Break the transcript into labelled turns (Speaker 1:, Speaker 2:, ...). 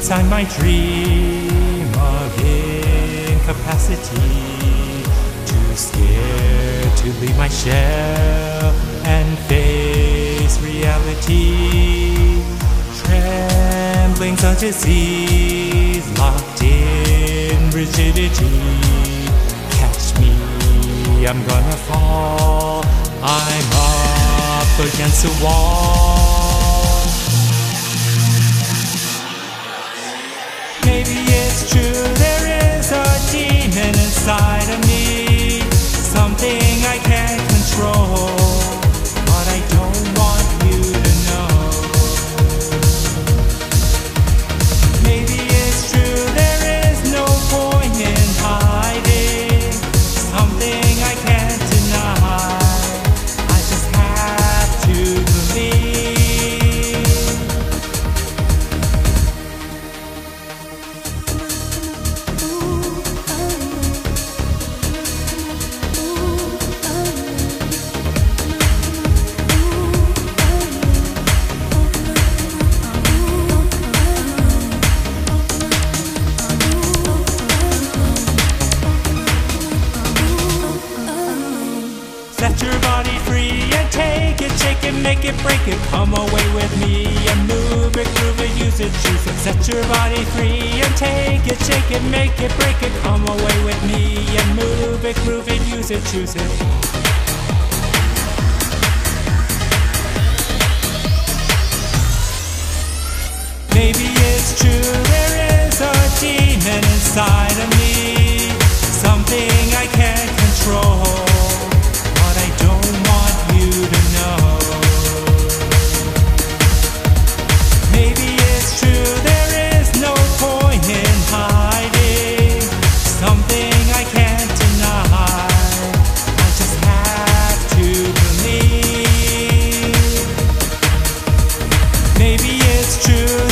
Speaker 1: inside my dream of incapacity. Too scared to leave my shell and face reality. Trembling such a disease, locked in rigidity. Catch me, I'm gonna fall. I'm up against a wall. Make it, break it. Come away with me and move it, groove it, use it, choose it. Set your body free and take it, shake it, make it, break it. Come away with me and move it, groove it, use it, choose it. Maybe it's true there is a demon inside of me, Maybe it's true